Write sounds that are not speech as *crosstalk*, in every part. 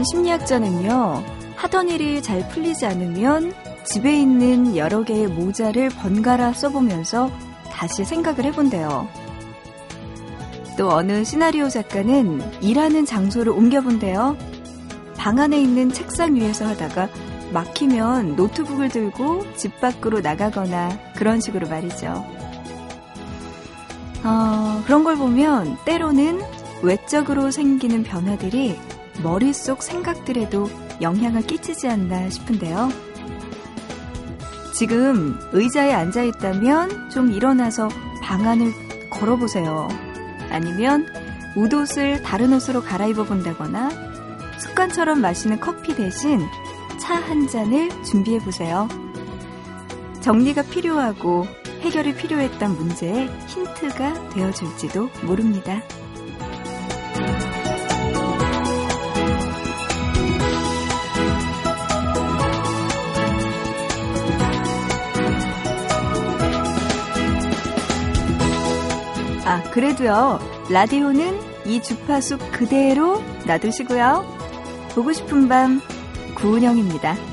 어떤 심리학자는요, 하던 일이 잘 풀리지 않으면 집에 있는 여러 개의 모자를 번갈아 써보면서 다시 생각을 해본대요. 또 어느 시나리오 작가는 일하는 장소를 옮겨본대요. 방 안에 있는 책상 위에서 하다가 막히면 노트북을 들고 집 밖으로 나가거나 그런 식으로 말이죠. 어, 그런 걸 보면 때로는 외적으로 생기는 변화들이 머릿속 생각들에도 영향을 끼치지 않나 싶은데요. 지금 의자에 앉아 있다면 좀 일어나서 방안을 걸어보세요. 아니면 웃옷을 다른 옷으로 갈아입어 본다거나 습관처럼 마시는 커피 대신 차 한 잔을 준비해 보세요. 정리가 필요하고 해결이 필요했던 문제에 힌트가 되어줄지도 모릅니다. 그래도요, 라디오는 이 주파수 그대로 놔두시고요. 보고 싶은 밤, 구은영입니다.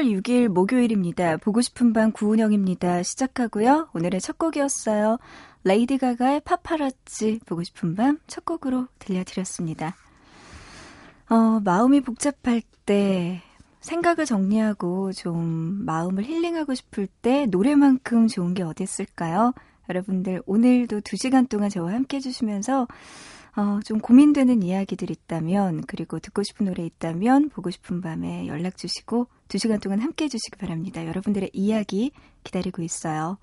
네, 3월 6일 목요일입니다. 보고 싶은 밤 구은영입니다. 시작하고요. 오늘의 첫 곡이었어요. 레이디 가가의 파파라치 보고 싶은 밤 첫 곡으로 들려드렸습니다. 어, 마음이 복잡할 때 생각을 정리하고 좀 마음을 힐링하고 싶을 때 노래만큼 좋은 게 어디 있을까요? 여러분들 오늘도 2시간 동안 저와 함께 해주시면서 어, 좀 고민되는 이야기들 있다면, 그리고 듣고 싶은 노래 있다면, 보고 싶은 밤에 연락 주시고, 두 시간 동안 함께 해주시기 바랍니다. 여러분들의 이야기 기다리고 있어요.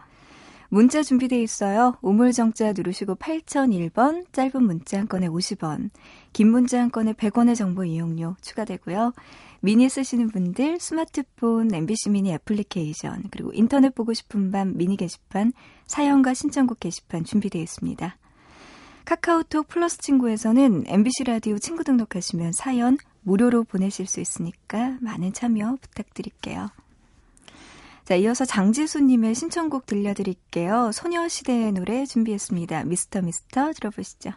문자 준비되어 있어요. 우물정자 누르시고 8001번, 짧은 문자 한 건에 50원, 긴 문자 한 건에 100원의 정보 이용료 추가되고요. 미니 쓰시는 분들 스마트폰, MBC 미니 애플리케이션, 그리고 인터넷 보고 싶은 밤 미니 게시판, 사연과 신청곡 게시판 준비되어 있습니다. 카카오톡 플러스 친구에서는 MBC 라디오 친구 등록하시면 사연 무료로 보내실 수 있으니까 많은 참여 부탁드릴게요. 자, 이어서 장지수님의 신청곡 들려드릴게요. 소녀시대의 노래 준비했습니다. 미스터 미스터 들어보시죠.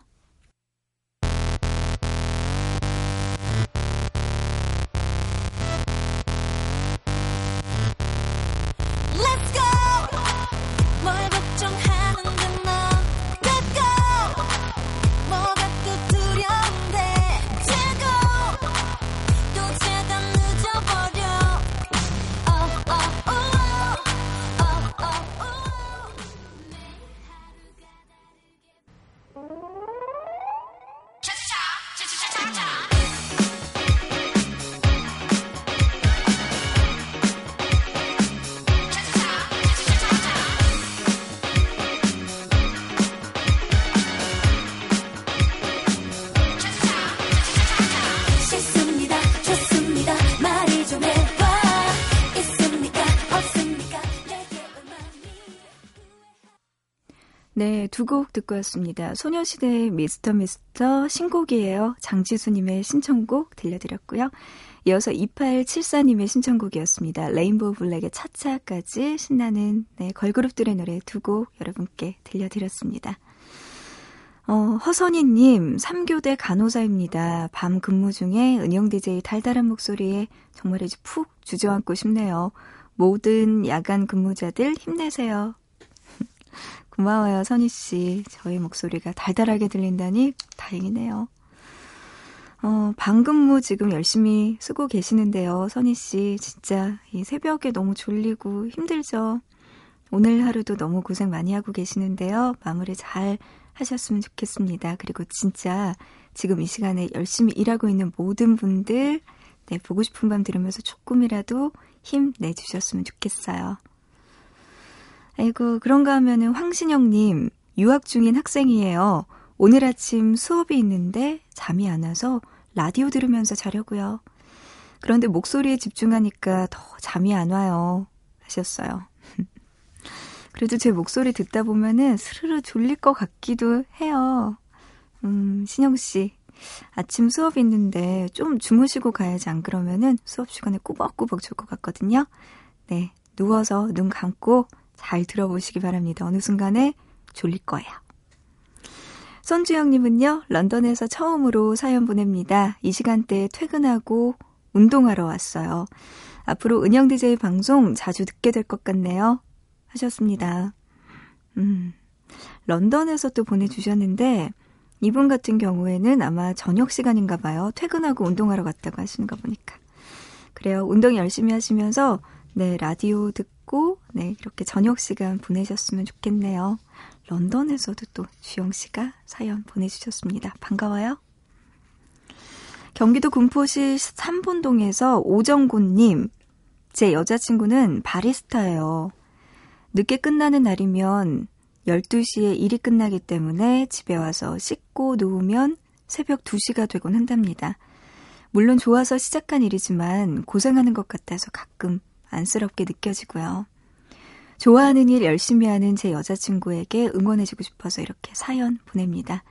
네, 두 곡 듣고 왔습니다. 소녀시대의 미스터 미스터 신곡이에요. 장지수님의 신청곡 들려드렸고요. 이어서 2874님의 신청곡이었습니다. 레인보우 블랙의 차차까지 신나는 네, 걸그룹들의 노래 두 곡 여러분께 들려드렸습니다. 어, 허선희님, 3교대 간호사입니다. 밤 근무 중에 은영 DJ 달달한 목소리에 정말 이제 푹 주저앉고 싶네요. 모든 야간 근무자들 힘내세요. 고마워요, 선희 씨. 저희 목소리가 달달하게 들린다니 다행이네요. 어, 방근무 지금 열심히 쓰고 계시는데요. 선희 씨, 진짜 이 새벽에 너무 졸리고 힘들죠? 오늘 하루도 너무 고생 많이 하고 계시는데요. 마무리 잘 하셨으면 좋겠습니다. 그리고 진짜 지금 이 시간에 열심히 일하고 있는 모든 분들, 네, 보고 싶은 밤 들으면서 조금이라도 힘 내주셨으면 좋겠어요. 아이고, 그런가 하면은 황신영님, 유학 중인 학생이에요. 오늘 아침 수업이 있는데 잠이 안 와서 라디오 들으면서 자려고요. 그런데 목소리에 집중하니까 더 잠이 안 와요. 하셨어요. *laughs* 그래도 제 목소리 듣다 보면은 스르르 졸릴 것 같기도 해요. 음, 신영씨. 아침 수업 있는데 좀 주무시고 가야지 안 그러면은 수업 시간에 꾸벅꾸벅 졸 것 같거든요. 네. 누워서 눈 감고 잘 들어보시기 바랍니다. 어느 순간에 졸릴 거예요. 손주영님은요, 런던에서 처음으로 사연 보냅니다. 이 시간대에 퇴근하고 운동하러 왔어요. 앞으로 은영 DJ 방송 자주 듣게 될 것 같네요. 하셨습니다. 음, 런던에서 또 보내주셨는데, 이분 같은 경우에는 아마 저녁 시간인가 봐요. 퇴근하고 운동하러 갔다고 하시는 거 보니까. 그래요. 운동 열심히 하시면서, 네, 라디오 듣고, 네, 이렇게 저녁 시간 보내셨으면 좋겠네요. 런던에서도 또 주영 씨가 사연 보내주셨습니다. 반가워요. 경기도 군포시 삼본동에서 오정곤님, 제 여자친구는 바리스타예요. 늦게 끝나는 날이면 12시에 일이 끝나기 때문에 집에 와서 씻고 누우면 새벽 2시가 되곤 한답니다. 물론 좋아서 시작한 일이지만 고생하는 것 같아서 가끔 안쓰럽게 느껴지고요. 좋아하는 일 열심히 하는 제 여자친구에게 응원해주고 싶어서 이렇게 사연 보냅니다.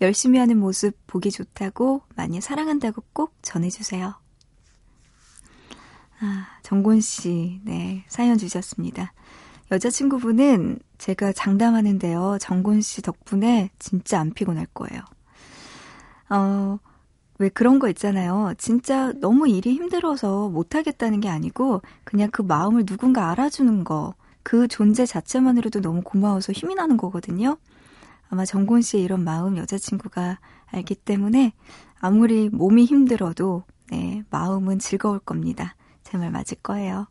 열심히 하는 모습 보기 좋다고 많이 사랑한다고 꼭 전해주세요. 아, 정곤 씨, 네, 사연 주셨습니다. 여자친구분은 제가 장담하는데요. 정곤 씨 덕분에 진짜 안 피곤할 거예요. 어, 왜 그런 거 있잖아요. 진짜 너무 일이 힘들어서 못하겠다는 게 아니고, 그냥 그 마음을 누군가 알아주는 거, 그 존재 자체만으로도 너무 고마워서 힘이 나는 거거든요. 아마 정곤 씨의 이런 마음 여자친구가 알기 때문에 아무리 몸이 힘들어도, 네, 마음은 즐거울 겁니다. 제 말 맞을 거예요.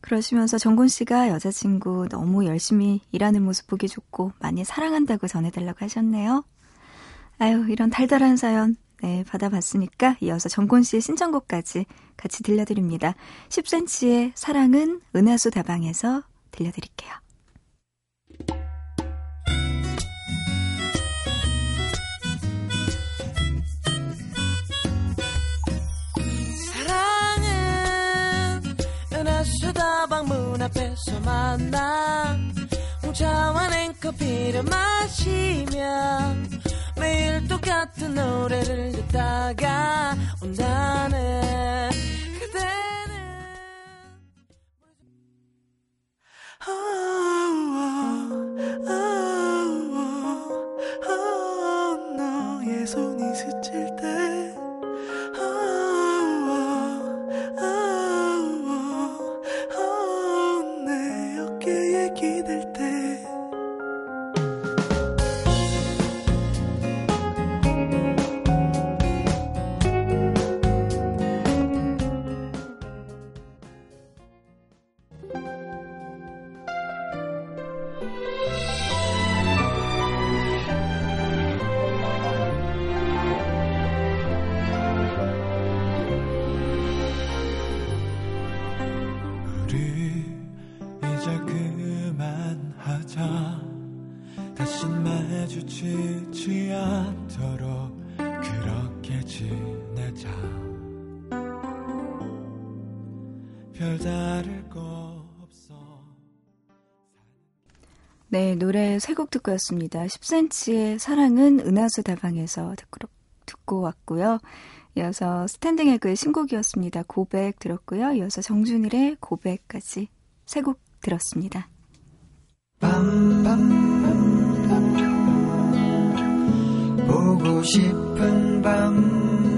그러시면서 정곤 씨가 여자친구 너무 열심히 일하는 모습 보기 좋고 많이 사랑한다고 전해달라고 하셨네요. 아유, 이런 달달한 사연, 네, 받아봤으니까 이어서 정곤 씨의 신청곡까지 같이 들려드립니다. 10cm의 사랑은 은하수 다방에서 들려드릴게요. 방문 앞에서 만나 홍차와 냉커피를 마시며 매일 똑같은 노래를 듣다가 온다는 그대는 너의 손이 스칠 때 네, 노래 세 곡 듣고 왔습니다. 10cm의 사랑은 은하수 다방에서 듣고, 왔고요. 이어서 스탠딩 에그의 신곡이었습니다. 고백 들었고요. 이어서 정준일의 고백까지 세 곡 들었습니다. 빰빰빰빰 보고 싶은 밤 밤밤밤밤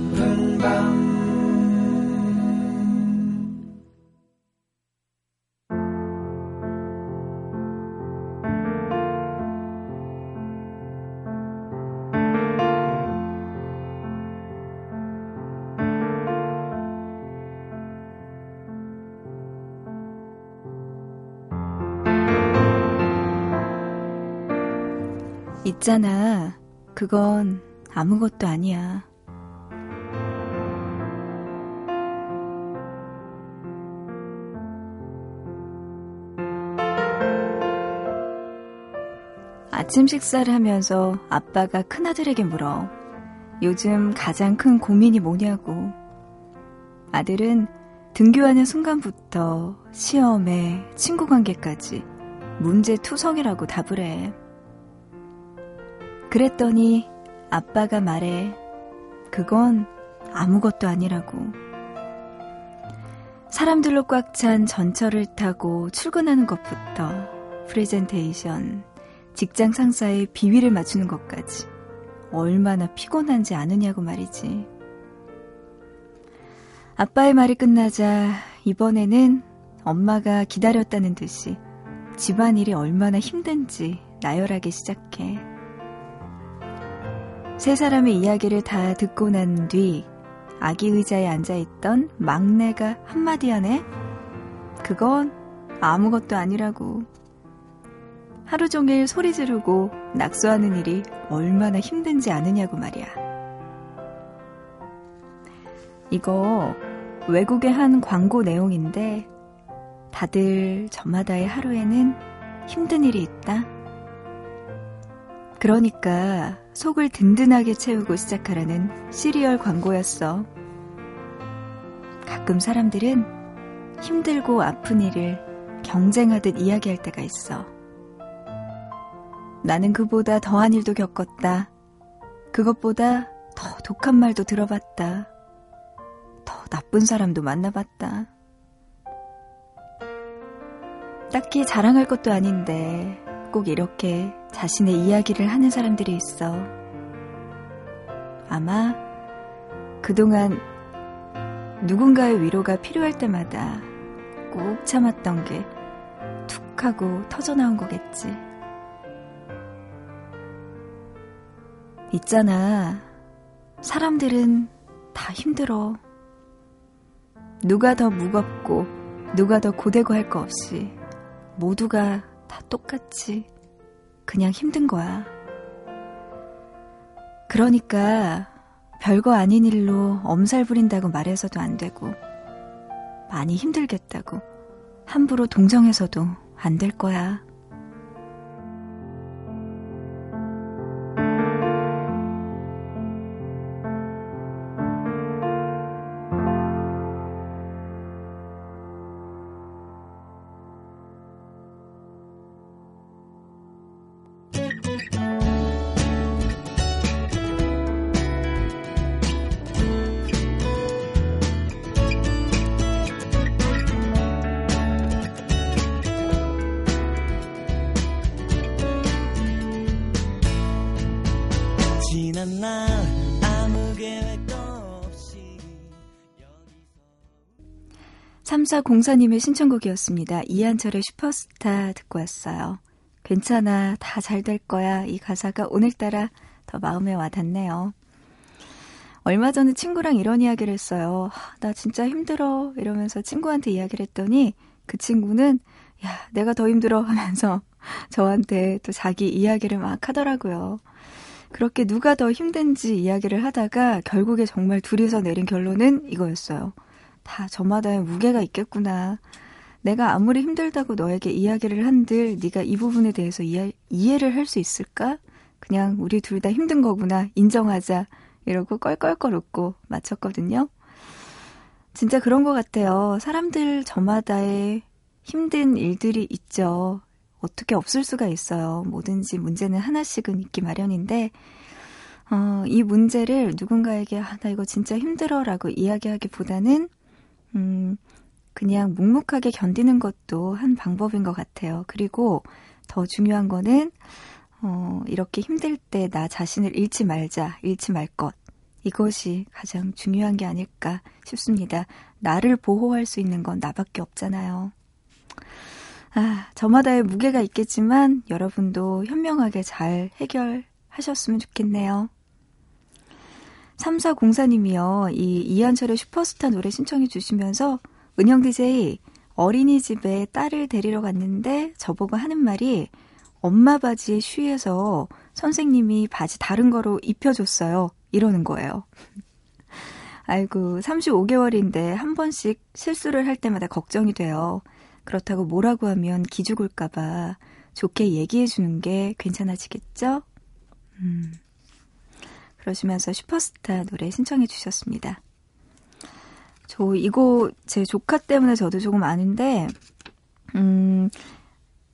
있잖아. 그건 아무것도 아니야. 아침 식사를 하면서 아빠가 큰아들에게 물어. 요즘 가장 큰 고민이 뭐냐고. 아들은 등교하는 순간부터 시험에 친구 관계까지 문제 투성이라고 답을 해. 그랬더니 아빠가 말해. 그건 아무것도 아니라고. 사람들로 꽉 찬 전철을 타고 출근하는 것부터 프레젠테이션, 직장 상사의 비위를 맞추는 것까지 얼마나 피곤한지 아느냐고 말이지. 아빠의 말이 끝나자 이번에는 엄마가 기다렸다는 듯이 집안일이 얼마나 힘든지 나열하기 시작해. 세 사람의 이야기를 다 듣고 난 뒤 아기 의자에 앉아있던 막내가 한마디 하네? 그건 아무것도 아니라고. 하루 종일 소리 지르고 낙서하는 일이 얼마나 힘든지 아느냐고 말이야. 이거 외국의 한 광고 내용인데 다들 저마다의 하루에는 힘든 일이 있다. 그러니까 속을 든든하게 채우고 시작하라는 시리얼 광고였어. 가끔 사람들은 힘들고 아픈 일을 경쟁하듯 이야기할 때가 있어. 나는 그보다 더한 일도 겪었다. 그것보다 더 독한 말도 들어봤다. 더 나쁜 사람도 만나봤다. 딱히 자랑할 것도 아닌데 꼭 이렇게 자신의 이야기를 하는 사람들이 있어. 아마 그동안 누군가의 위로가 필요할 때마다 꼭 참았던 게 툭 하고 터져나온 거겠지. 있잖아. 사람들은 다 힘들어. 누가 더 무겁고, 누가 더 고되고 할 거 없이 모두가 다 똑같이 그냥 힘든 거야. 그러니까 별거 아닌 일로 엄살 부린다고 말해서도 안 되고 많이 힘들겠다고 함부로 동정해서도 안 될 거야. 삼사공사님의 신청곡이었습니다. 이한철의 슈퍼스타 듣고 왔어요. 괜찮아, 다 잘 될 거야. 이 가사가 오늘따라 더 마음에 와닿네요. 얼마 전에 친구랑 이런 이야기를 했어요. 나 진짜 힘들어. 이러면서 친구한테 이야기를 했더니 그 친구는 야, 내가 더 힘들어 하면서 *laughs* 저한테 또 자기 이야기를 막 하더라고요. 그렇게 누가 더 힘든지 이야기를 하다가 결국에 정말 둘이서 내린 결론은 이거였어요. 다 저마다의 무게가 있겠구나. 내가 아무리 힘들다고 너에게 이야기를 한들 네가 이 부분에 대해서 이해, 이해를 할 수 있을까? 그냥 우리 둘 다 힘든 거구나. 인정하자. 이러고 껄껄껄 웃고 마쳤거든요. 진짜 그런 것 같아요. 사람들 저마다의 힘든 일들이 있죠. 어떻게 없을 수가 있어요. 뭐든지 문제는 하나씩은 있기 마련인데, 어, 이 문제를 누군가에게, 아, 나 이거 진짜 힘들어 라고 이야기하기보다는, 음, 그냥 묵묵하게 견디는 것도 한 방법인 것 같아요. 그리고 더 중요한 거는, 어, 이렇게 힘들 때 나 자신을 잃지 말자, 잃지 말 것. 이것이 가장 중요한 게 아닐까 싶습니다. 나를 보호할 수 있는 건 나밖에 없잖아요. 아, 저마다의 무게가 있겠지만 여러분도 현명하게 잘 해결하셨으면 좋겠네요. 3404님이요. 이 이한철의 슈퍼스타 노래 신청해 주시면서 은영 DJ 어린이집에 딸을 데리러 갔는데 저보고 하는 말이 엄마 바지에 쉬해서 선생님이 바지 다른 거로 입혀줬어요. 이러는 거예요. 아이고, 35개월인데 한 번씩 실수를 할 때마다 걱정이 돼요. 그렇다고 뭐라고 하면 기죽을까봐 좋게 얘기해 주는 게 괜찮아지겠죠? 음. 그러시면서 슈퍼스타 노래 신청해 주셨습니다. 저 이거 제 조카 때문에 저도 조금 아는데, 음,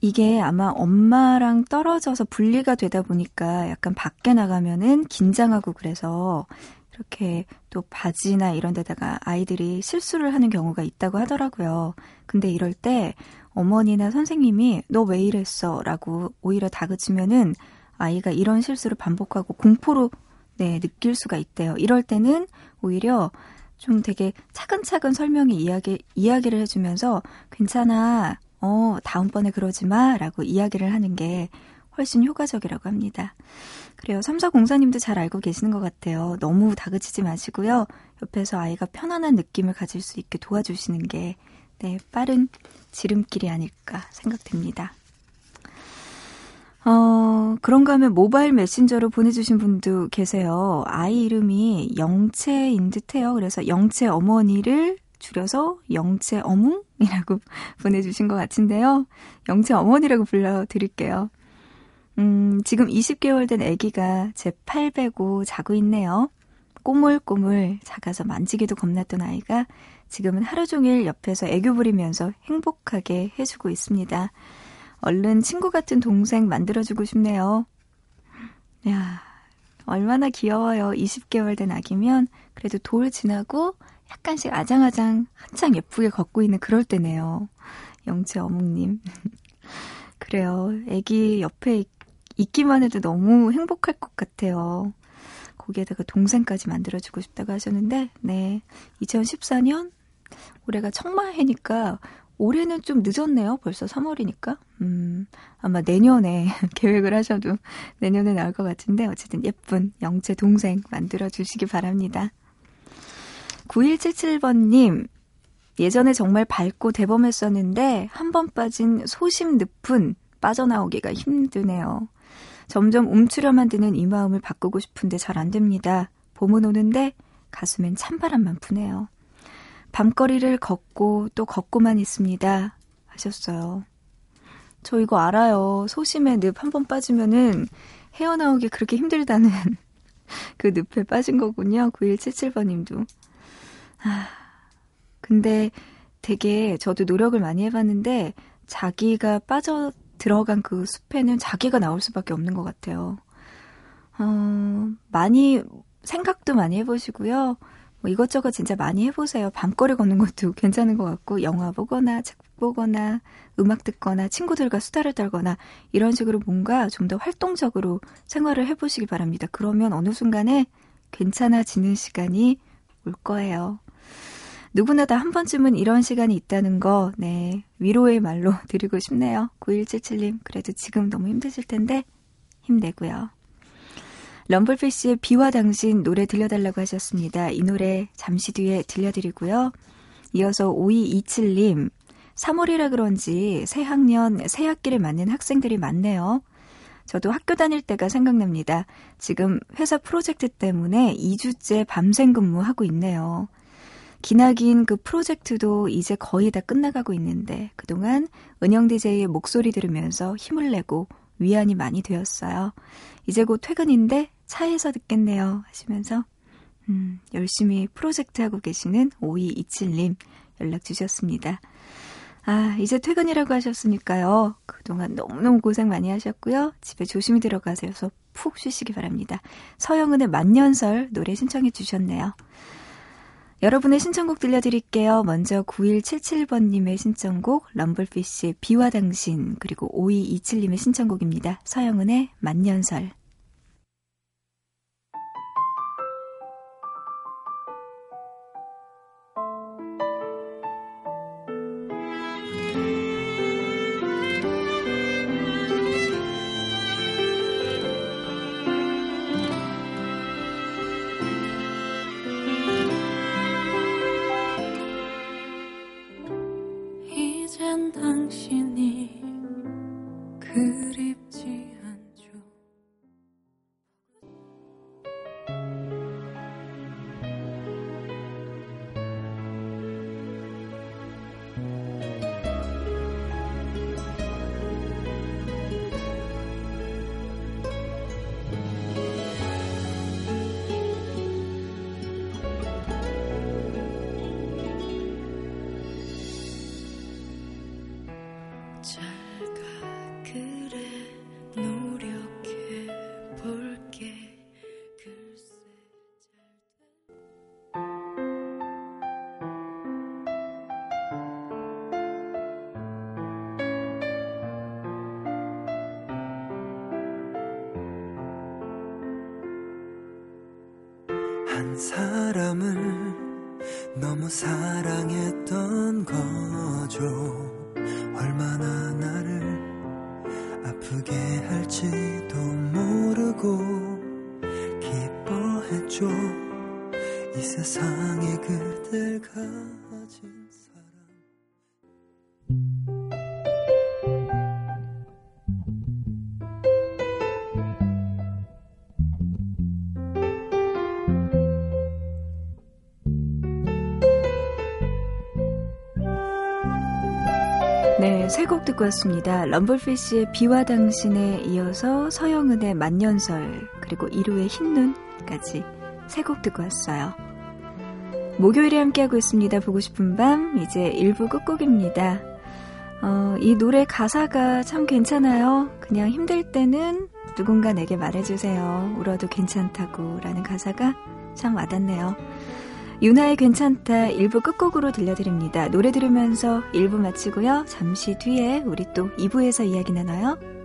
이게 아마 엄마랑 떨어져서 분리가 되다 보니까 약간 밖에 나가면은 긴장하고 그래서 이렇게 또 바지나 이런 데다가 아이들이 실수를 하는 경우가 있다고 하더라고요. 근데 이럴 때 어머니나 선생님이 너 왜 이랬어? 라고 오히려 다그치면은 아이가 이런 실수를 반복하고 공포로 네, 느낄 수가 있대요. 이럴 때는 오히려 좀 되게 차근차근 설명이 이야기, 이야기를 해주면서 괜찮아. 어, 다음번에 그러지 마. 라고 이야기를 하는 게 훨씬 효과적이라고 합니다. 그래요. 삼사공사님도 잘 알고 계시는 것 같아요. 너무 다그치지 마시고요. 옆에서 아이가 편안한 느낌을 가질 수 있게 도와주시는 게, 네, 빠른 지름길이 아닐까 생각됩니다. 어, 그런가 하면 모바일 메신저로 보내주신 분도 계세요. 아이 이름이 영채인 듯해요. 그래서 영채 어머니를 줄여서 영채 어묵이라고 *laughs* 보내주신 것 같은데요. 영채 어머니라고 불러드릴게요. 음, 지금 20개월 된 아기가 제 팔 베고 자고 있네요. 꼬물꼬물 작아서 만지기도 겁났던 아이가 지금은 하루 종일 옆에서 애교 부리면서 행복하게 해주고 있습니다. 얼른 친구 같은 동생 만들어주고 싶네요. 야, 얼마나 귀여워요. 20개월 된 아기면 그래도 돌 지나고 약간씩 아장아장 한창 예쁘게 걷고 있는 그럴 때네요. 영채 어묵님. *laughs* 그래요. 아기 옆에 있, 기만 해도 너무 행복할 것 같아요. 거기에다가 동생까지 만들어주고 싶다고 하셨는데, 네. 2014년? 올해가 청마해니까 올해는 좀 늦었네요. 벌써 3월이니까. 음, 아마 내년에 *laughs* 계획을 하셔도 내년에 나올 것 같은데, 어쨌든 예쁜 영채 동생 만들어 주시기 바랍니다. 9177번님, 예전에 정말 밝고 대범했었는데, 한 번 빠진 소심 늪은 빠져나오기가 힘드네요. 점점 움츠려만 드는 이 마음을 바꾸고 싶은데 잘 안 됩니다. 봄은 오는데 가슴엔 찬바람만 부네요. 밤거리를 걷고 또 걷고만 있습니다. 하셨어요. 저 이거 알아요. 소심의 늪 한 번 빠지면은 헤어나오기 그렇게 힘들다는 *laughs* 그 늪에 빠진 거군요. 9177번님도. 아, 근데 되게 저도 노력을 많이 해봤는데 자기가 빠져 들어간 그 숲에는 자기가 나올 수밖에 없는 것 같아요. 어, 많이 생각도 많이 해보시고요. 뭐 이것저것 진짜 많이 해보세요. 밤거리 걷는 것도 *laughs* 괜찮은 것 같고 영화 보거나 책 보거나 음악 듣거나 친구들과 수다를 떨거나 이런 식으로 뭔가 좀 더 활동적으로 생활을 해보시기 바랍니다. 그러면 어느 순간에 괜찮아지는 시간이 올 거예요. 누구나 다 한 번쯤은 이런 시간이 있다는 거, 네, 위로의 말로 *laughs* 드리고 싶네요. 9177님, 그래도 지금 너무 힘드실 텐데, 힘내고요. 럼블피쉬의 비와 당신 노래 들려달라고 하셨습니다. 이 노래 잠시 뒤에 들려드리고요. 이어서 5227님, 3월이라 그런지 새 학년, 새 학기를 맞는 학생들이 많네요. 저도 학교 다닐 때가 생각납니다. 지금 회사 프로젝트 때문에 2주째 밤샘 근무하고 있네요. 기나긴 그 프로젝트도 이제 거의 다 끝나가고 있는데 그동안 은영 DJ의 목소리 들으면서 힘을 내고 위안이 많이 되었어요. 이제 곧 퇴근인데 차에서 듣겠네요 하시면서 음, 열심히 프로젝트 하고 계시는 5227님 연락 주셨습니다. 아, 이제 퇴근이라고 하셨으니까요. 그동안 너무너무 고생 많이 하셨고요. 집에 조심히 들어가셔서 푹 쉬시기 바랍니다. 서영은의 만년설 노래 신청해 주셨네요. 여러분의 신청곡 들려드릴게요. 먼저 9177번님의 신청곡, 럼블피쉬의 비와 당신, 그리고 5227님의 신청곡입니다. 서영은의 만년설. 사람을 너무 사랑했던 거죠. 듣고 왔습니다. 럼블피쉬의 비와 당신에 이어서 서영은의 만년설, 그리고 이루의 흰눈까지 세 곡 듣고 왔어요. 목요일에 함께하고 있습니다. 보고 싶은 밤, 이제 1부 끝곡입니다. 어, 이 노래 가사가 참 괜찮아요. 그냥 힘들 때는 누군가 내게 말해주세요. 울어도 괜찮다고 라는 가사가 참 와닿네요. 유나의 괜찮다 1부 끝곡으로 들려드립니다. 노래 들으면서 1부 마치고요. 잠시 뒤에 우리 또 2부에서 이야기 나눠요.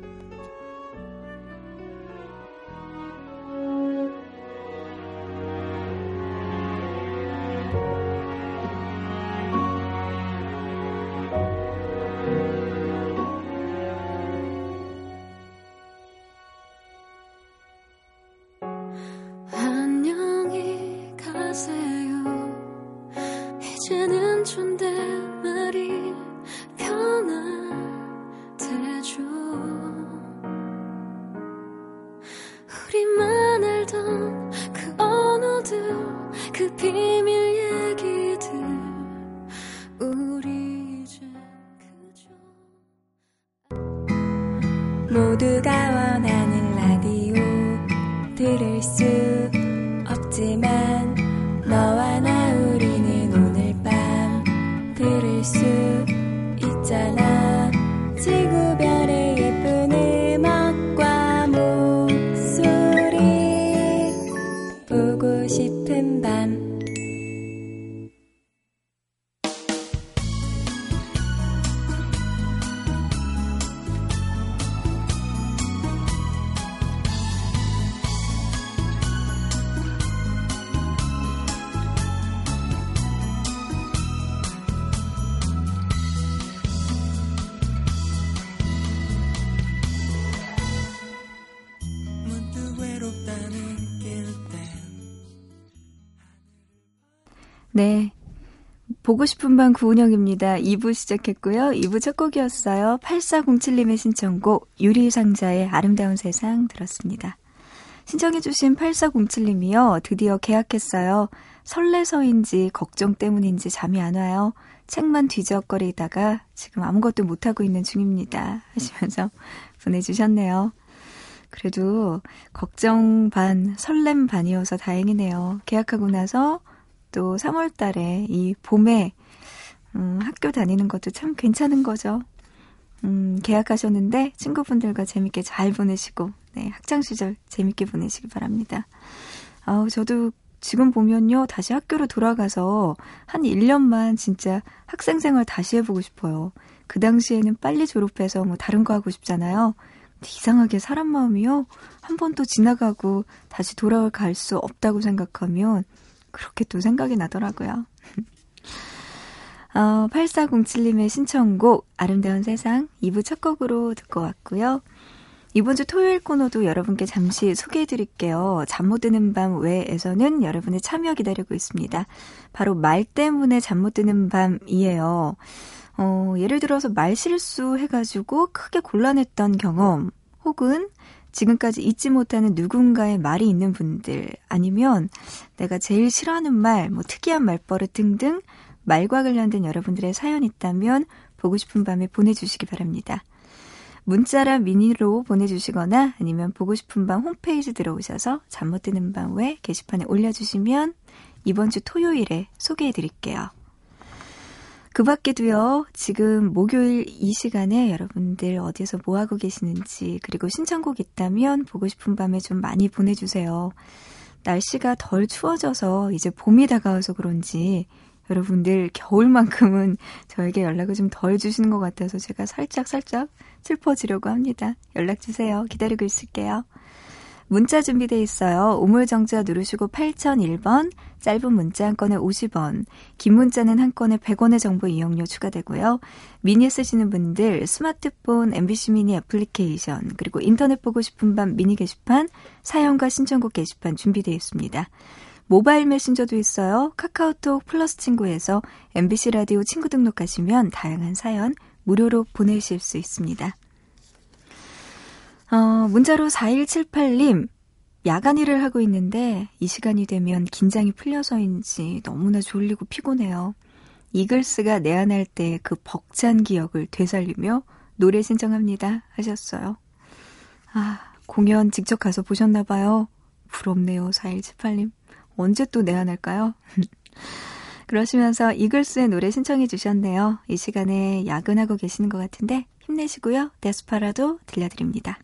보고 싶은 밤 구은영입니다. 2부 시작했고요. 2부 첫 곡이었어요. 8407님의 신청곡 유리상자의 아름다운 세상 들었습니다. 신청해주신 8407님이요. 드디어 계약했어요. 설레서인지 걱정 때문인지 잠이 안 와요. 책만 뒤적거리다가 지금 아무것도 못하고 있는 중입니다. 하시면서 *laughs* 보내주셨네요. 그래도 걱정 반, 설렘 반이어서 다행이네요. 계약하고 나서 또 3월 달에 이 봄에 음, 학교 다니는 것도 참 괜찮은 거죠. 음, 계약하셨는데 친구분들과 재밌게 잘 보내시고 네, 학창 시절 재밌게 보내시기 바랍니다. 아우 저도 지금 보면요, 다시 학교로 돌아가서 한 1년만 진짜 학생 생활 다시 해보고 싶어요. 그 당시에는 빨리 졸업해서 뭐 다른 거 하고 싶잖아요. 이상하게 사람 마음이요, 한 번 또 지나가고 다시 돌아갈 수 없다고 생각하면 그렇게 또 생각이 나더라고요. 어, 8407님의 신청곡 아름다운 세상 2부 첫 곡으로 듣고 왔고요. 이번 주 토요일 코너도 여러분께 잠시 소개해 드릴게요. 잠 못 드는 밤 외에서는 여러분의 참여 기다리고 있습니다. 바로 말 때문에 잠 못 드는 밤이에요. 어, 예를 들어서 말 실수 해가지고 크게 곤란했던 경험, 혹은 지금까지 잊지 못하는 누군가의 말이 있는 분들, 아니면 내가 제일 싫어하는 말, 뭐 특이한 말버릇 등등 말과 관련된 여러분들의 사연 있다면 보고 싶은 밤에 보내주시기 바랍니다. 문자랑 미니로 보내주시거나 아니면 보고 싶은 밤 홈페이지 들어오셔서 잠 못 드는 밤 외 게시판에 올려주시면 이번 주 토요일에 소개해 드릴게요. 그 밖에도요, 지금 목요일 이 시간에 여러분들 어디에서 뭐 하고 계시는지, 그리고 신청곡 있다면 보고 싶은 밤에 좀 많이 보내주세요. 날씨가 덜 추워져서 이제 봄이 다가와서 그런지 여러분들 겨울만큼은 *laughs* 저에게 연락을 좀 덜 주시는 것 같아서 제가 살짝 살짝 슬퍼지려고 합니다. 연락 주세요. 기다리고 있을게요. 문자 준비돼 있어요. 우물정자 누르시고 8001번, 짧은 문자 한 건에 50원, 긴 문자는 한 건에 100원의 정보 이용료 추가되고요. 미니 쓰시는 분들 스마트폰 MBC 미니 애플리케이션 그리고 인터넷 보고 싶은 밤 미니 게시판 사연과 신청곡 게시판 준비되어 있습니다. 모바일 메신저도 있어요. 카카오톡 플러스 친구에서 MBC 라디오 친구 등록하시면 다양한 사연 무료로 보내실 수 있습니다. 어, 문자로 4178님, 야간 일을 하고 있는데 이 시간이 되면 긴장이 풀려서인지 너무나 졸리고 피곤해요. 이글스가 내한할 때 그 벅찬 기억을 되살리며 노래 신청합니다. 하셨어요. 아, 공연 직접 가서 보셨나 봐요. 부럽네요, 4178님. 언제 또 내한할까요? *laughs* 그러시면서 이글스의 노래 신청해 주셨네요. 이 시간에 야근하고 계시는 것 같은데 힘내시고요. 데스파라도 들려드립니다.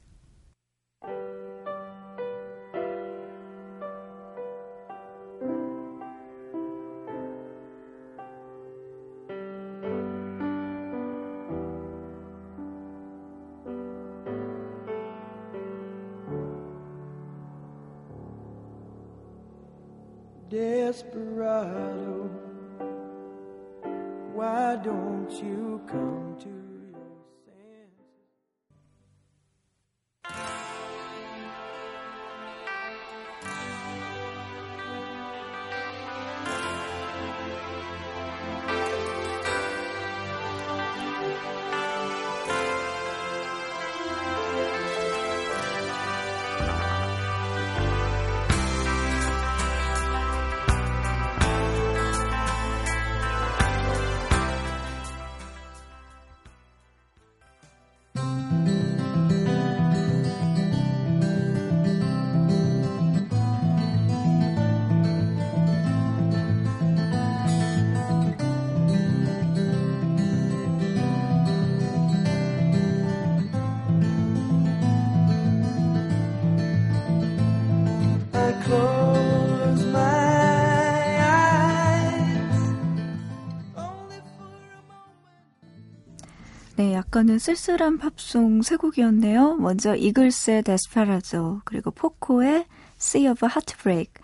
네, 약간은 쓸쓸한 팝송 세 곡이었네요. 먼저 이글스의 데스페라조, 그리고 포코의 Sea of Heartbreak,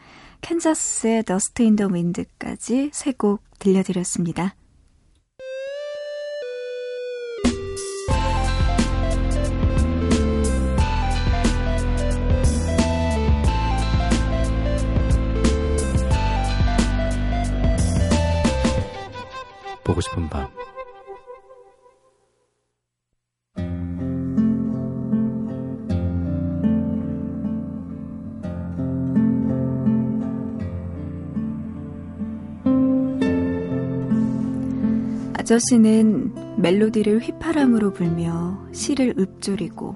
캔자스의 the Wind까지 세 곡 들려드렸습니다. 보고 싶은 밤 아저씨는 멜로디를 휘파람으로 불며 시를 읊조리고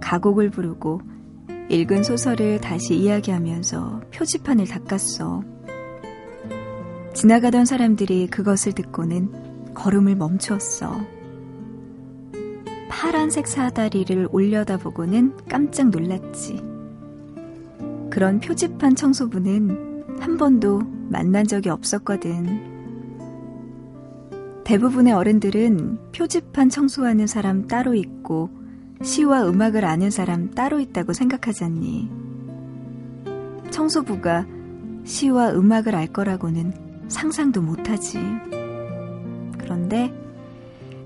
가곡을 부르고 읽은 소설을 다시 이야기하면서 표지판을 닦았어. 지나가던 사람들이 그것을 듣고는 걸음을 멈추었어. 파란색 사다리를 올려다보고는 깜짝 놀랐지. 그런 표지판 청소부는 한 번도 만난 적이 없었거든. 대부분의 어른들은 표지판 청소하는 사람 따로 있고 시와 음악을 아는 사람 따로 있다고 생각하지 않니? 청소부가 시와 음악을 알 거라고는 상상도 못하지. 그런데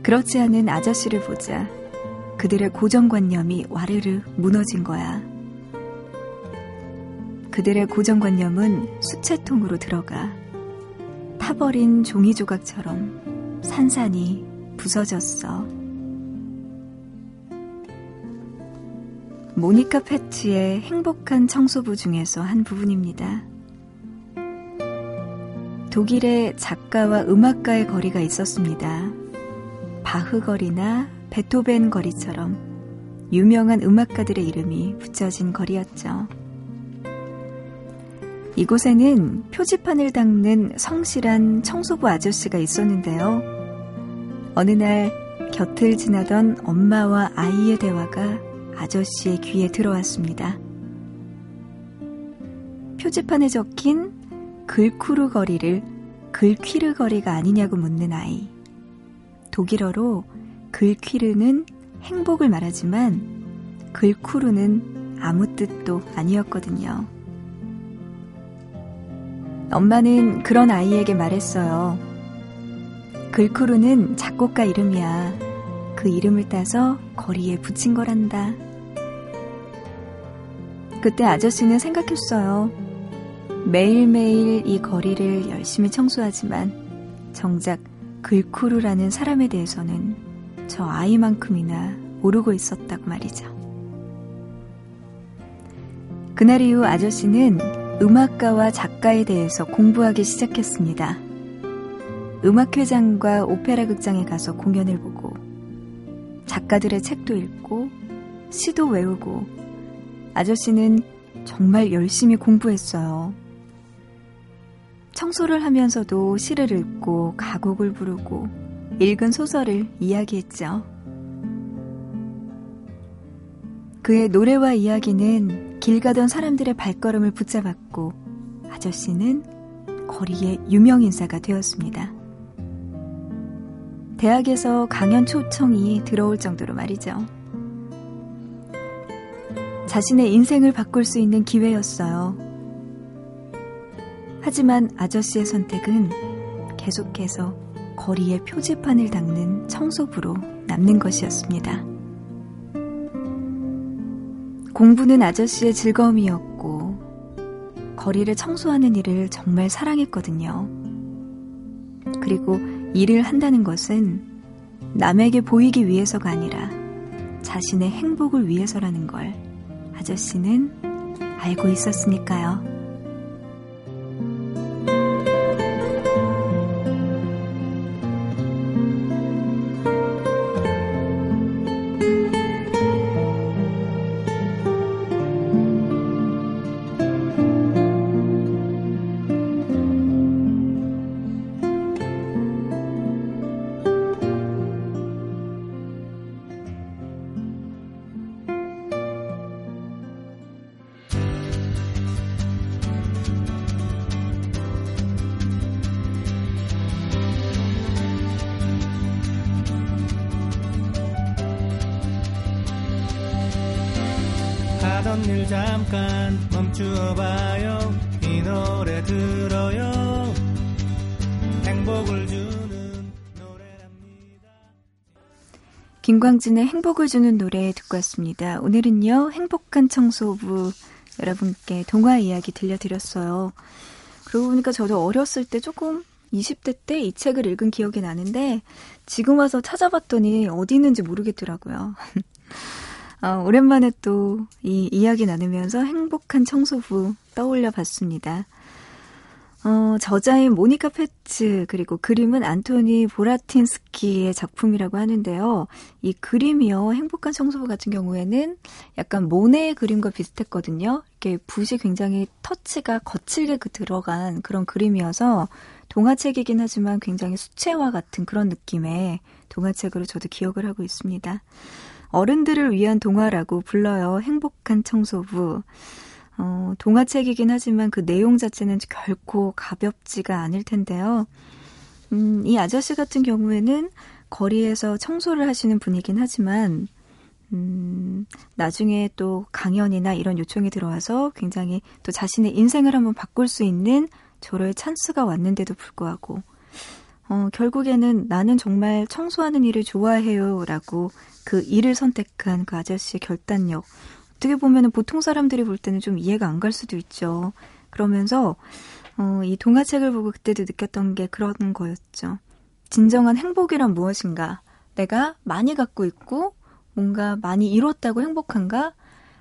그렇지 않은 아저씨를 보자 그들의 고정관념이 와르르 무너진 거야. 그들의 고정관념은 수채통으로 들어가 타버린 종이 조각처럼 산산이 부서졌어. 모니카 패치의 행복한 청소부 중에서 한 부분입니다. 독일의 작가와 음악가의 거리가 있었습니다. 바흐 거리나 베토벤 거리처럼 유명한 음악가들의 이름이 붙여진 거리였죠. 이곳에는 표지판을 닦는 성실한 청소부 아저씨가 있었는데요. 어느 날 곁을 지나던 엄마와 아이의 대화가 아저씨의 귀에 들어왔습니다. 표지판에 적힌 글쿠르 거리를 글퀴르 거리가 아니냐고 묻는 아이. 독일어로 글퀴르는 행복을 말하지만 글쿠르는 아무 뜻도 아니었거든요. 엄마는 그런 아이에게 말했어요. 글쿠르는 작곡가 이름이야. 그 이름을 따서 거리에 붙인 거란다. 그때 아저씨는 생각했어요. 매일매일 이 거리를 열심히 청소하지만 정작 글쿠르라는 사람에 대해서는 저 아이만큼이나 모르고 있었다고 말이죠. 그날 이후 아저씨는 음악가와 작가에 대해서 공부하기 시작했습니다. 음악회장과 오페라 극장에 가서 공연을 보고 작가들의 책도 읽고 시도 외우고 아저씨는 정말 열심히 공부했어요. 청소를 하면서도 시를 읽고 가곡을 부르고 읽은 소설을 이야기했죠. 그의 노래와 이야기는 길 가던 사람들의 발걸음을 붙잡았고 아저씨는 거리의 유명 인사가 되었습니다. 대학에서 강연 초청이 들어올 정도로 말이죠. 자신의 인생을 바꿀 수 있는 기회였어요. 하지만 아저씨의 선택은 계속해서 거리의 표지판을 닦는 청소부로 남는 것이었습니다. 공부는 아저씨의 즐거움이었고, 거리를 청소하는 일을 정말 사랑했거든요. 그리고 일을 한다는 것은 남에게 보이기 위해서가 아니라 자신의 행복을 위해서라는 걸 아저씨는 알고 있었으니까요. 행복을 주는 노래랍니다 김광진의 행복을 주는 노래 듣고 왔습니다. 오늘은요, 행복한 청소부 여러분께 동화 이야기 들려드렸어요. 그러고 보니까 저도 어렸을 때 조금 20대 때 이 책을 읽은 기억이 나는데 지금 와서 찾아봤더니 어디 있는지 모르겠더라고요. *laughs* 어, 오랜만에 또 이 이야기 나누면서 행복한 청소부 떠올려 봤습니다. 어, 저자인 모니카 페츠 그리고 그림은 안토니 보라틴스키의 작품이라고 하는데요. 이 그림이요. 행복한 청소부 같은 경우에는 약간 모네의 그림과 비슷했거든요. 이렇게 붓이 굉장히 터치가 거칠게 그 들어간 그런 그림이어서 동화책이긴 하지만 굉장히 수채화 같은 그런 느낌의 동화책으로 저도 기억을 하고 있습니다. 어른들을 위한 동화라고 불러요. 행복한 청소부. 어, 동화책이긴 하지만 그 내용 자체는 결코 가볍지가 않을 텐데요. 음, 이 아저씨 같은 경우에는 거리에서 청소를 하시는 분이긴 하지만, 음, 나중에 또 강연이나 이런 요청이 들어와서 굉장히 또 자신의 인생을 한번 바꿀 수 있는 저로의 찬스가 왔는데도 불구하고, 어, 결국에는 나는 정말 청소하는 일을 좋아해요. 라고 그 일을 선택한 그 아저씨의 결단력. 어떻게 보면 보통 사람들이 볼 때는 좀 이해가 안 갈 수도 있죠. 그러면서, 어, 이 동화책을 보고 그때도 느꼈던 게 그런 거였죠. 진정한 행복이란 무엇인가? 내가 많이 갖고 있고, 뭔가 많이 이뤘다고 행복한가?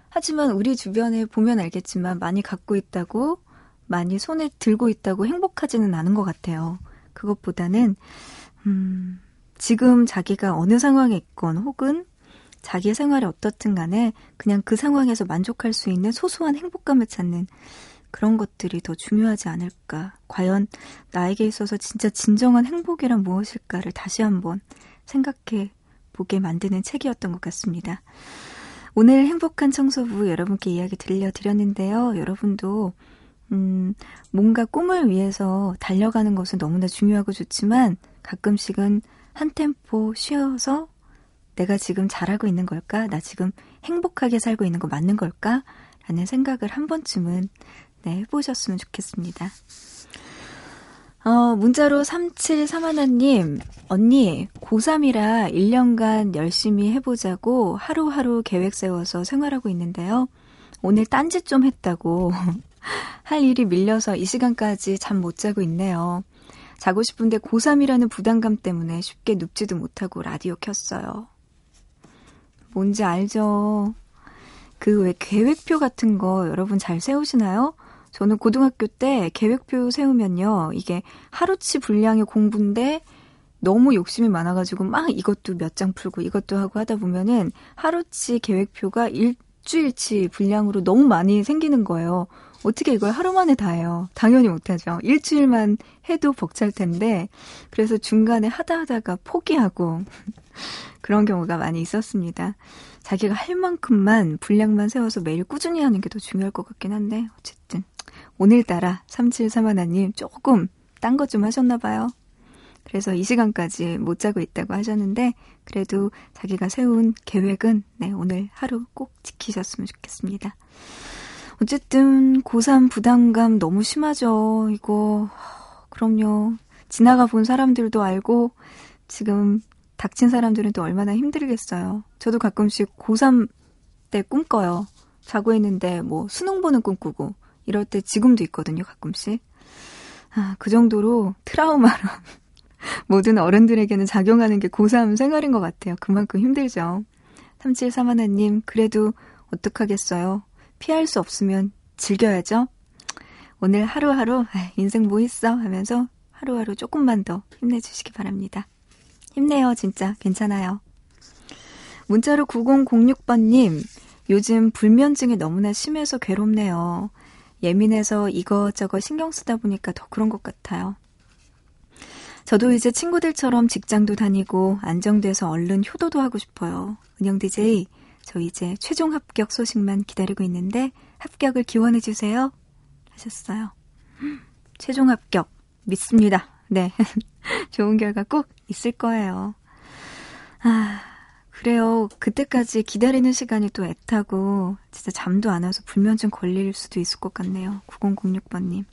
하지만 우리 주변에 보면 알겠지만 많이 갖고 있다고, 많이 손에 들고 있다고 행복하지는 않은 것 같아요. 그것보다는, 음, 지금 자기가 어느 상황에 있건 혹은 자기의 생활이 어떻든 간에 그냥 그 상황에서 만족할 수 있는 소소한 행복감을 찾는 그런 것들이 더 중요하지 않을까. 과연 나에게 있어서 진짜 진정한 행복이란 무엇일까를 다시 한번 생각해 보게 만드는 책이었던 것 같습니다. 오늘 행복한 청소부 여러분께 이야기 들려드렸는데요. 여러분도 음, 뭔가 꿈을 위해서 달려가는 것은 너무나 중요하고 좋지만 가끔씩은 한 템포 쉬어서 내가 지금 잘하고 있는 걸까? 나 지금 행복하게 살고 있는 거 맞는 걸까? 라는 생각을 한 번쯤은 네, 해보셨으면 좋겠습니다. 어, 문자로 3731님, 언니, 고3이라 1년간 열심히 해보자고 하루하루 계획 세워서 생활하고 있는데요. 오늘 딴짓 좀 했다고 *laughs* 할 일이 밀려서 이 시간까지 잠 못 자고 있네요. 자고 싶은데 고3이라는 부담감 때문에 쉽게 눕지도 못하고 라디오 켰어요. 뭔지 알죠? 그 왜 계획표 같은 거 여러분 잘 세우시나요? 저는 고등학교 때 계획표 세우면요. 이게 하루치 분량의 공부인데 너무 욕심이 많아가지고 막 이것도 몇 장 풀고 이것도 하고 하다 보면은 하루치 계획표가 일주일치 분량으로 너무 많이 생기는 거예요. 어떻게 이걸 하루 만에 다 해요? 당연히 못하죠. 일주일만 해도 벅찰 텐데, 그래서 중간에 하다 하다가 포기하고, *laughs* 그런 경우가 많이 있었습니다. 자기가 할 만큼만 분량만 세워서 매일 꾸준히 하는 게 더 중요할 것 같긴 한데, 어쨌든. 오늘따라 3731님 조금 딴 것 좀 하셨나 봐요. 그래서 이 시간까지 못 자고 있다고 하셨는데, 그래도 자기가 세운 계획은, 네, 오늘 하루 꼭 지키셨으면 좋겠습니다. 어쨌든 고3 부담감 너무 심하죠. 이거 그럼요. 지나가 본 사람들도 알고 지금 닥친 사람들은 또 얼마나 힘들겠어요. 저도 가끔씩 고3 때 꿈꿔요. 자고 있는데 뭐 수능 보는 꿈 꾸고 이럴 때 지금도 있거든요. 가끔씩. 아, 그 정도로 트라우마로 *laughs* 모든 어른들에게는 작용하는 게 고3 생활인 것 같아요. 그만큼 힘들죠. 3731님, 그래도 어떡하겠어요. 피할 수 없으면 즐겨야죠. 오늘 하루하루 인생 뭐 있어 하면서 하루하루 조금만 더 힘내주시기 바랍니다. 힘내요, 진짜. 괜찮아요. 문자로 9006번님, 요즘 불면증이 너무나 심해서 괴롭네요. 예민해서 이것저것 신경 쓰다 보니까 더 그런 것 같아요. 저도 이제 친구들처럼 직장도 다니고 안정돼서 얼른 효도도 하고 싶어요. 은영 DJ, 저 이제 최종 합격 소식만 기다리고 있는데 합격을 기원해 주세요. 하셨어요. 최종 합격 믿습니다. 네. *laughs* 좋은 결과 꼭 있을 거예요. 아, 그래요. 그때까지 기다리는 시간이 또 애타고 진짜 잠도 안 와서 불면증 걸릴 수도 있을 것 같네요. 9006번님.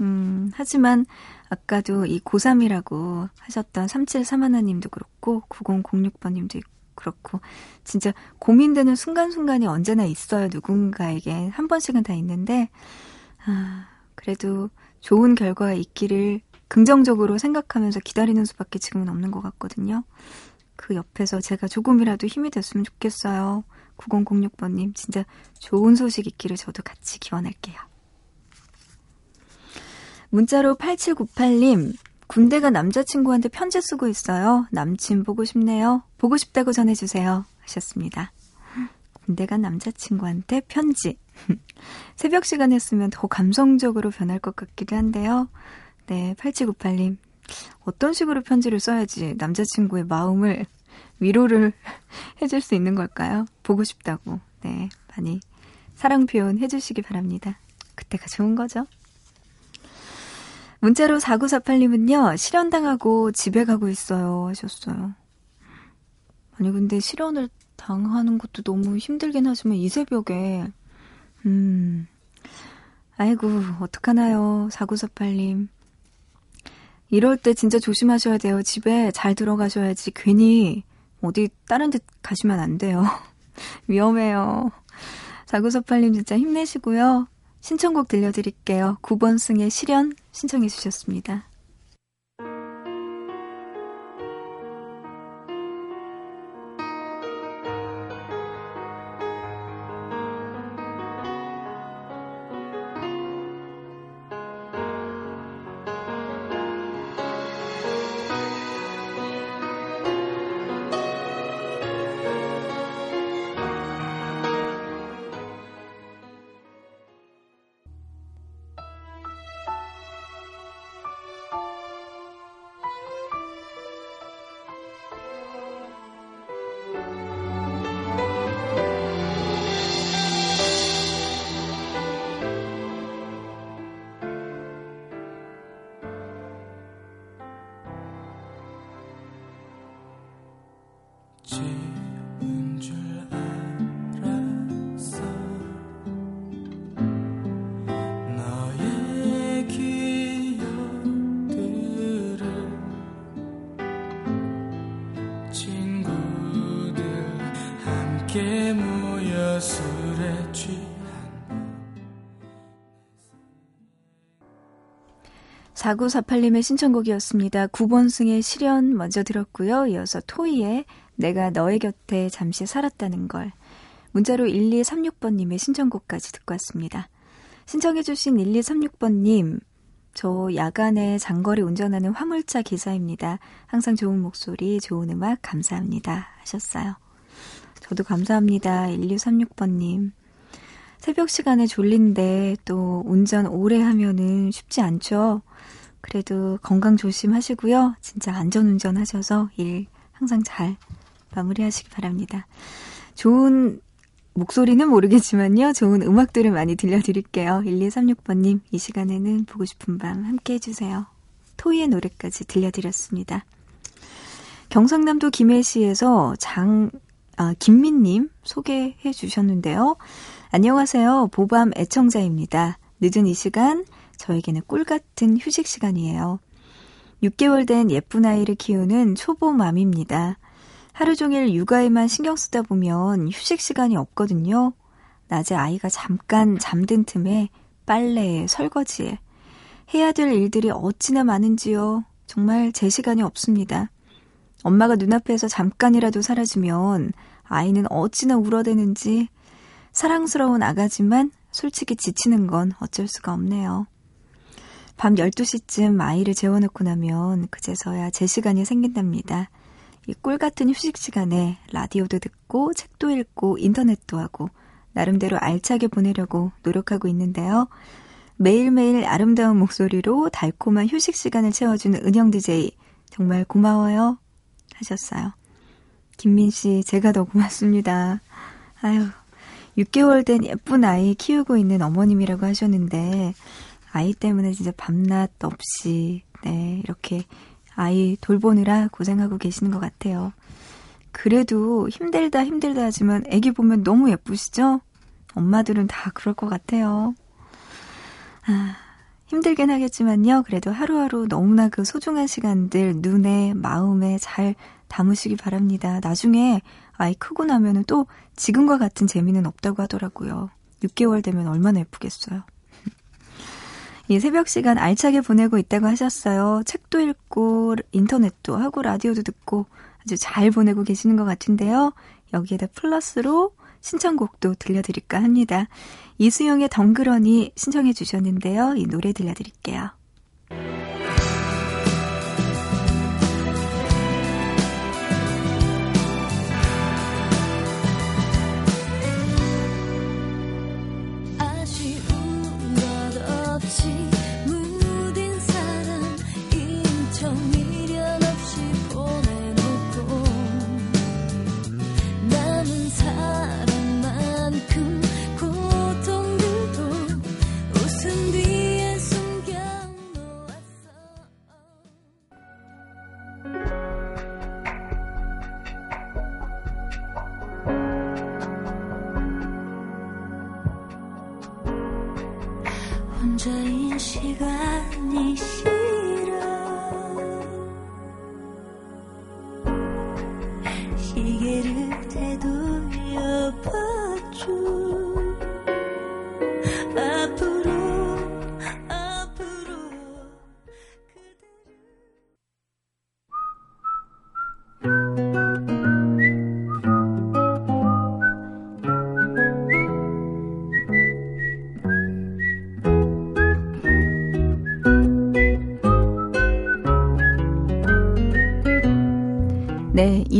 음, 하지만 아까도 이 고3이라고 하셨던 3731님도 그렇고 9006번님도 있고 그렇고 진짜 고민되는 순간순간이 언제나 있어요. 누군가에게 한 번씩은 다 있는데 아, 그래도 좋은 결과가 있기를 긍정적으로 생각하면서 기다리는 수밖에 지금은 없는 것 같거든요. 그 옆에서 제가 조금이라도 힘이 됐으면 좋겠어요. 9006번님, 진짜 좋은 소식 있기를 저도 같이 기원할게요. 문자로 8798님, 군대가 남자친구한테 편지 쓰고 있어요. 남친 보고 싶네요. 보고 싶다고 전해주세요. 하셨습니다. 군대가 남자친구한테 편지. *laughs* 새벽 시간에 쓰면 더 감성적으로 변할 것 같기도 한데요. 네, 8798님. 어떤 식으로 편지를 써야지 남자친구의 마음을 *laughs* 위로를 *laughs* 해줄 수 있는 걸까요? 보고 싶다고. 네, 많이 사랑 표현 해주시기 바랍니다. 그때가 좋은 거죠. 문자로 4948님은요, 실현당하고 집에 가고 있어요. 하셨어요. 아니, 근데 실현을 당하는 것도 너무 힘들긴 하지만 이 새벽에, 음, 아이고, 어떡하나요. 4948님. 이럴 때 진짜 조심하셔야 돼요. 집에 잘 들어가셔야지 괜히 어디 다른 데 가시면 안 돼요. *laughs* 위험해요. 4948님 진짜 힘내시고요. 신청곡 들려드릴게요. 9번 승의 실현 신청해 주셨습니다. 4948님의 신청곡이었습니다. 9번 승의 실현 먼저 들었고요. 이어서 토이의 내가 너의 곁에 잠시 살았다는 걸. 문자로 1236번님의 신청곡까지 듣고 왔습니다. 신청해주신 1236번님, 저 야간에 장거리 운전하는 화물차 기사입니다. 항상 좋은 목소리, 좋은 음악 감사합니다. 하셨어요. 저도 감사합니다. 1236번님. 새벽 시간에 졸린데 또 운전 오래 하면은 쉽지 않죠? 그래도 건강 조심하시고요. 진짜 안전운전 하셔서 일 항상 잘 마무리하시기 바랍니다. 좋은 목소리는 모르겠지만요. 좋은 음악들을 많이 들려드릴게요. 1236번님, 이 시간에는 보고 싶은 밤 함께 해주세요. 토이의 노래까지 들려드렸습니다. 경상남도 김해시에서 장, 아, 김민님 소개해 주셨는데요. 안녕하세요. 보밤 애청자입니다. 늦은 이 시간, 저에게는 꿀 같은 휴식 시간이에요. 6개월 된 예쁜 아이를 키우는 초보 맘입니다. 하루 종일 육아에만 신경 쓰다 보면 휴식 시간이 없거든요. 낮에 아이가 잠깐 잠든 틈에 빨래에 설거지에 해야 될 일들이 어찌나 많은지요. 정말 제 시간이 없습니다. 엄마가 눈앞에서 잠깐이라도 사라지면 아이는 어찌나 울어대는지 사랑스러운 아가지만 솔직히 지치는 건 어쩔 수가 없네요. 밤 12시쯤 아이를 재워놓고 나면 그제서야 제 시간이 생긴답니다. 이 꿀 같은 휴식 시간에 라디오도 듣고 책도 읽고 인터넷도 하고 나름대로 알차게 보내려고 노력하고 있는데요. 매일매일 아름다운 목소리로 달콤한 휴식 시간을 채워주는 은영 DJ 정말 고마워요 하셨어요. 김민 씨 제가 더 고맙습니다. 아유 6개월 된 예쁜 아이 키우고 있는 어머님이라고 하셨는데 아이 때문에 진짜 밤낮 없이 네 이렇게 아이 돌보느라 고생하고 계시는 것 같아요. 그래도 힘들다 힘들다 하지만 애기 보면 너무 예쁘시죠? 엄마들은 다 그럴 것 같아요. 아, 힘들긴 하겠지만요. 그래도 하루하루 너무나 그 소중한 시간들 눈에, 마음에 잘 담으시기 바랍니다. 나중에 아이 크고 나면은 또 지금과 같은 재미는 없다고 하더라고요. 6개월 되면 얼마나 예쁘겠어요. 이 새벽 시간 알차게 보내고 있다고 하셨어요. 책도 읽고 인터넷도 하고 라디오도 듣고 아주 잘 보내고 계시는 것 같은데요. 여기에다 플러스로 신청곡도 들려드릴까 합니다. 이수영의 덩그러니 신청해 주셨는데요. 이 노래 들려드릴게요.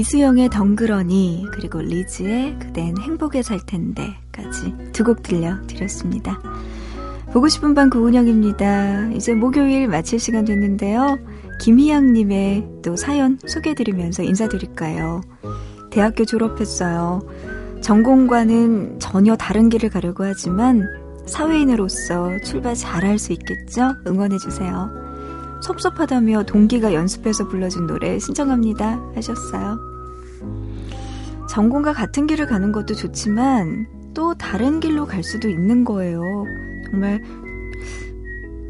네, 이수영의 덩그러니 그리고 리즈의 그댄 행복에 살 텐데까지 두 곡 들려드렸습니다. 보고 싶은 밤 구은영입니다. 이제 목요일 마칠 시간 됐는데요. 김희양님의 또 사연 소개해드리면서 인사드릴까요? 대학교 졸업했어요. 전공과는 전혀 다른 길을 가려고 하지만 사회인으로서 출발 잘할 수 있겠죠? 응원해주세요. 섭섭하다며 동기가 연습해서 불러준 노래 신청합니다 하셨어요. 전공과 같은 길을 가는 것도 좋지만 또 다른 길로 갈 수도 있는 거예요. 정말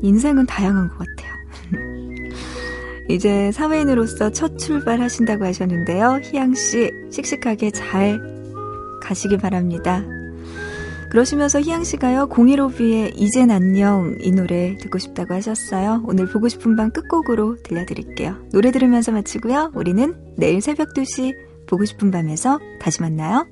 인생은 다양한 것 같아요. *laughs* 이제 사회인으로서 첫 출발하신다고 하셨는데요. 희양씨 씩씩하게 잘 가시기 바랍니다. 그러시면서 희양씨가요, 015B의 이젠 안녕 이 노래 듣고 싶다고 하셨어요. 오늘 보고 싶은 밤 끝곡으로 들려드릴게요. 노래 들으면서 마치고요. 우리는 내일 새벽 2시 보고 싶은 밤에서 다시 만나요.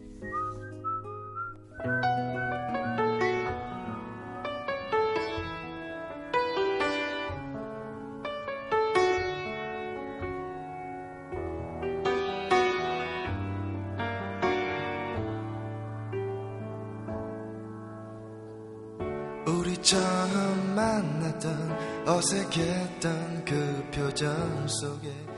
처음 만났던 어색했던 그 표정 속에